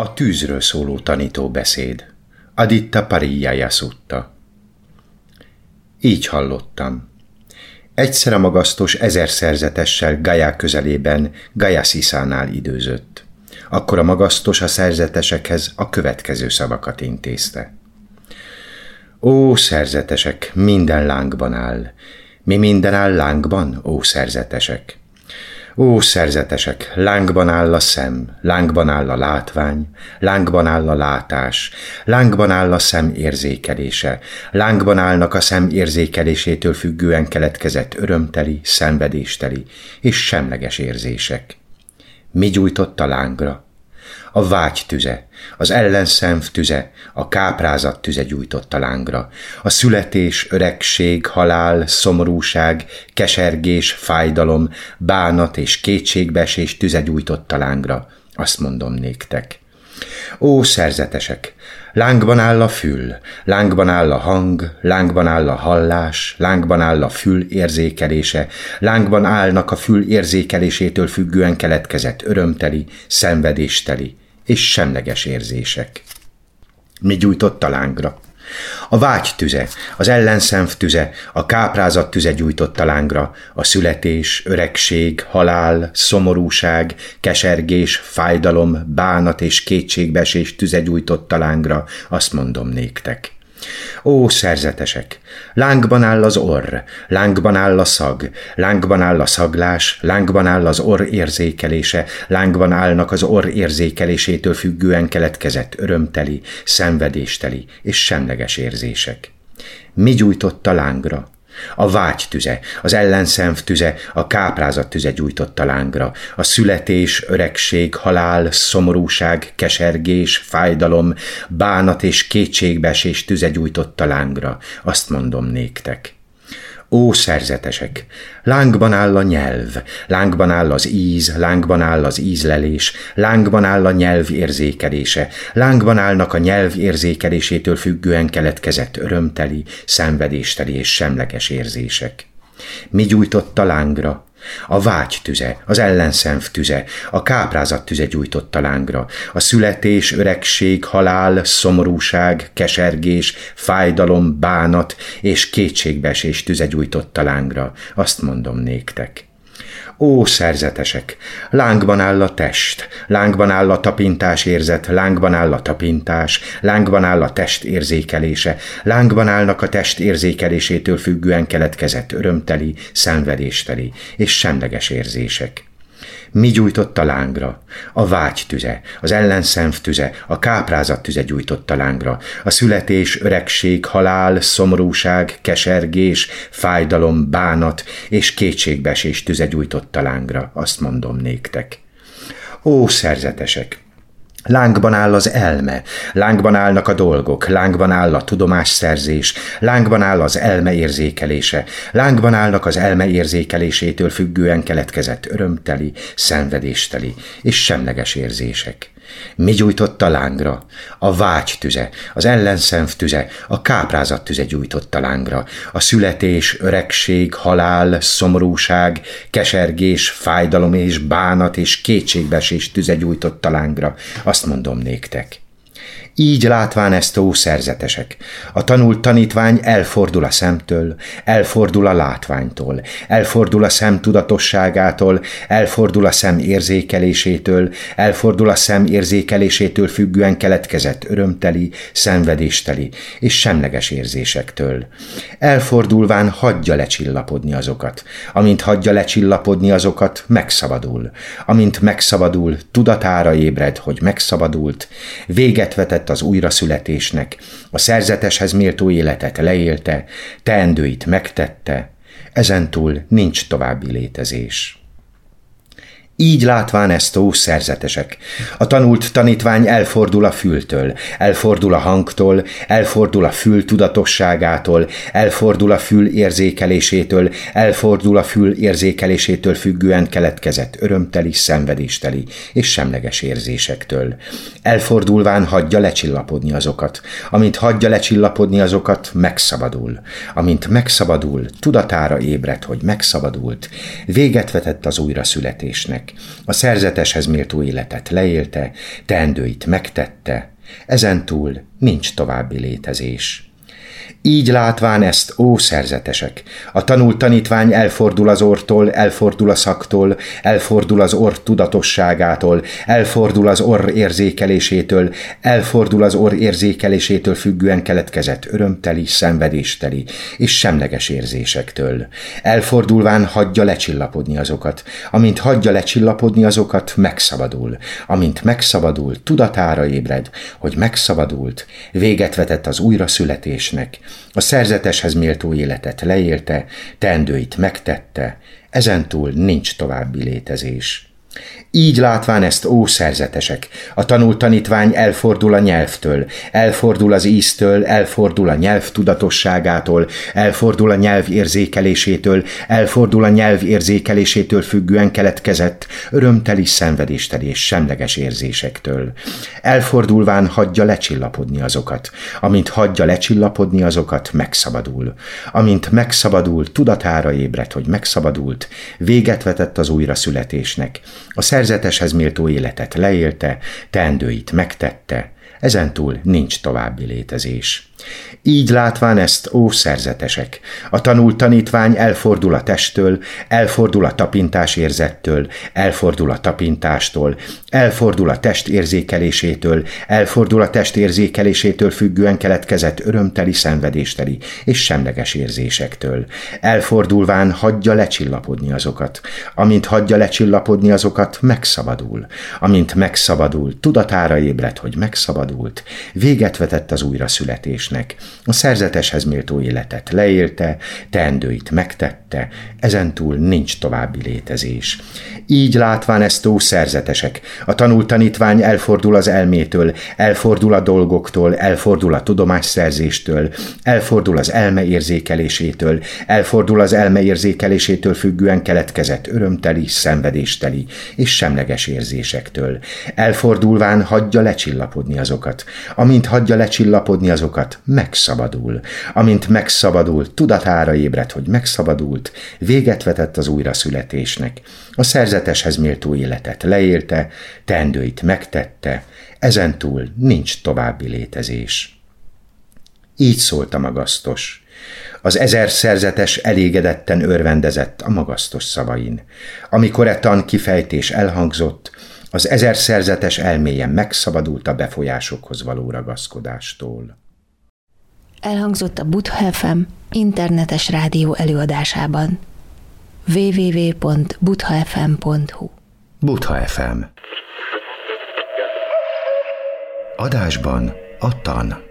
A tűzről szóló tanító beszéd. Aditta Pariya szutta. Így hallottam. Egyszer a magasztos ezer szerzetessel Gaia közelében Gaia Sziszánál időzött. Akkor a magasztos a szerzetesekhez a következő szavakat intézte. Ó, szerzetesek, minden lángban áll. Mi minden áll lángban, ó, szerzetesek? Ó, szerzetesek, lángban áll a szem, lángban áll a látvány, lángban áll a látás, lángban áll a szem érzékelése, lángban állnak a szem érzékelésétől függően keletkezett örömteli, szenvedésteli és semleges érzések. Mi gyújtott a lángra? A vágy tüze, az ellenszenv tüze, a káprázat tüze gyújtott a lángra. A születés, öregség, halál, szomorúság, kesergés, fájdalom, bánat és kétségbesés tüze gyújtott a lángra. Azt mondom néktek. Ó, szerzetesek! Lángban áll a fül, lángban áll a hang, lángban áll a hallás, lángban áll a fül érzékelése, lángban állnak a fül érzékelésétől függően keletkezett örömteli, szenvedésteli és semleges érzések. Mi gyújtott a lángra? A vágy tüze, az ellenszenv tüze, a káprázat tüze gyújtott a lángra, a születés, öregség, halál, szomorúság, kesergés, fájdalom, bánat és kétségbesés tüze gyújtott a lángra, azt mondom néktek. Ó, szerzetesek! Lángban áll az orr, lángban áll a szag, lángban áll a szaglás, lángban áll az orr érzékelése, lángban állnak az orr érzékelésétől függően keletkezett örömteli, szenvedésteli és semleges érzések. Mi gyújtott a lángra? A vágy tüze, az ellenszenv tüze, a káprázat tüze gyújtott a lángra. A születés, öregség, halál, szomorúság, kesergés, fájdalom, bánat és kétségbesés tüze gyújtott a lángra. Azt mondom néktek. Ó, szerzetesek! Lángban áll a nyelv, lángban áll az íz, lángban áll az ízlelés, lángban áll a nyelv érzékelése, lángban állnak a nyelv érzékelésétől függően keletkezett örömteli, szenvedésteli és semleges érzések. Mi gyújtott a lángra? A vágy tüze, az ellenszenv tüze, a káprázat tüze gyújtott a lángra, a születés, öregség, halál, szomorúság, kesergés, fájdalom, bánat és kétségbesés tüze gyújtott a lángra, azt mondom néktek. Ó, szerzetesek! Lángban áll a test, lángban áll a tapintás érzet, lángban áll a tapintás, lángban áll a test érzékelése, lángban állnak a test érzékelésétől függően keletkezett örömteli, szenvedésteli és semleges érzések. Mi gyújtott a lángra? A vágy tüze, az ellenszenv tüze, a káprázat tüze gyújtott a lángra. A születés, öregség, halál, szomorúság, kesergés, fájdalom, bánat és kétségbesés tüze gyújtott a lángra, azt mondom néktek. Ó, szerzetesek! Lángban áll az elme, lángban állnak a dolgok, lángban áll a tudomásszerzés, lángban áll az elme érzékelése, lángban állnak az elme érzékelésétől függően keletkezett örömteli, szenvedésteli és semleges érzések. Mi gyújtott a lángra? A vágy tüze, az ellenszenv tüze, a káprázat tüze gyújtott a lángra. A születés, öregség, halál, szomorúság, kesergés, fájdalom és bánat és kétségbesés tüze gyújtott a lángra. Azt mondom néktek. Így látván ezt ó szerzetesek. A tanult tanítvány elfordul a szemtől, elfordul a látványtól, elfordul a szem tudatosságától, elfordul a szem érzékelésétől, elfordul a szem érzékelésétől függően keletkezett örömteli, szenvedésteli és semleges érzésektől. Elfordulván hagyja lecsillapodni azokat. Amint hagyja lecsillapodni azokat, megszabadul. Amint megszabadul, tudatára ébred, hogy megszabadult, véget vetett az újraszületésnek, a szerzeteshez méltó életet leélte, teendőit megtette, ezentúl nincs további létezés. Így látván ezt ó szerzetesek. A tanult tanítvány elfordul a fültől, elfordul a hangtól, elfordul a fül tudatosságától, elfordul a fül érzékelésétől, elfordul a fül érzékelésétől függően keletkezett örömteli, szenvedésteli és semleges érzésektől. Elfordulván hagyja lecsillapodni azokat. Amint hagyja lecsillapodni azokat, megszabadul. Amint megszabadul, tudatára ébred, hogy megszabadult, véget vetett az újraszületésnek születésnek. A szerzeteshez méltó életet leélte, teendőit megtette, ezentúl nincs további létezés. Így látván ezt, ó szerzetesek, a tanult tanítvány elfordul az ortól, elfordul a szaktól, elfordul az orr tudatosságától, elfordul az orr érzékelésétől, elfordul az orr érzékelésétől függően keletkezett örömteli, szenvedésteli és semleges érzésektől. Elfordulván hagyja lecsillapodni azokat, amint hagyja lecsillapodni azokat, megszabadul. Amint megszabadul, tudatára ébred, hogy megszabadult, véget vetett az újraszületésnek, a szerzeteshez méltó életet leélte, teendőit megtette, ezentúl nincs további létezés. Így látván ezt, ó szerzetesek, a tanult tanítvány elfordul a nyelvtől, elfordul az íztől, elfordul a nyelv tudatosságától, elfordul a nyelv érzékelésétől, elfordul a nyelv érzékelésétől függően keletkezett, örömteli, szenvedésteli és semleges érzésektől. Elfordulván hagyja lecsillapodni azokat. Amint hagyja lecsillapodni azokat, megszabadul. Amint megszabadul, tudatára ébred, hogy megszabadult, véget vetett az újraszületésnek. A szerzeteshez méltó életet leélte, teendőit megtette, ezentúl nincs további létezés. Így látván ezt, ó szerzetesek, a tanult tanítvány elfordul a testtől, elfordul a tapintás érzettől, elfordul a tapintástól, elfordul a test érzékelésétől, elfordul a test érzékelésétől függően keletkezett örömteli, szenvedésteli és semleges érzésektől. Elfordulván hagyja lecsillapodni azokat. Amint hagyja lecsillapodni azokat, megszabadul. Amint megszabadul, tudatára ébred, hogy megszabadult, véget vetett az újraszületésnek életnek. A szerzeteshez méltó életet leélte, teendőit megtette, ezentúl nincs további létezés. Így látván ezt ó szerzetesek, a tanult tanítvány elfordul az elmétől, elfordul a dolgoktól, elfordul a tudomásszerzéstől, elfordul az elme érzékelésétől, elfordul az elme érzékelésétől függően keletkezett örömteli, szenvedésteli és semleges érzésektől. Elfordulván hagyja lecsillapodni azokat. Amint hagyja lecsillapodni azokat, megszabadul. Amint megszabadul, tudatára ébred, hogy megszabadult, véget vetett az újraszületésnek. A szerzeteshez méltó életet leélte, tendőit megtette, ezentúl nincs további létezés. Így szólt a magasztos. Az ezer szerzetes elégedetten örvendezett a magasztos szavain. Amikor e tan kifejtés elhangzott, az ezer szerzetes elméjen megszabadult a befolyásokhoz való ragaszkodástól. Elhangzott a Butha FM internetes rádió előadásában www.buthafm.hu Butha FM Adásban a tan.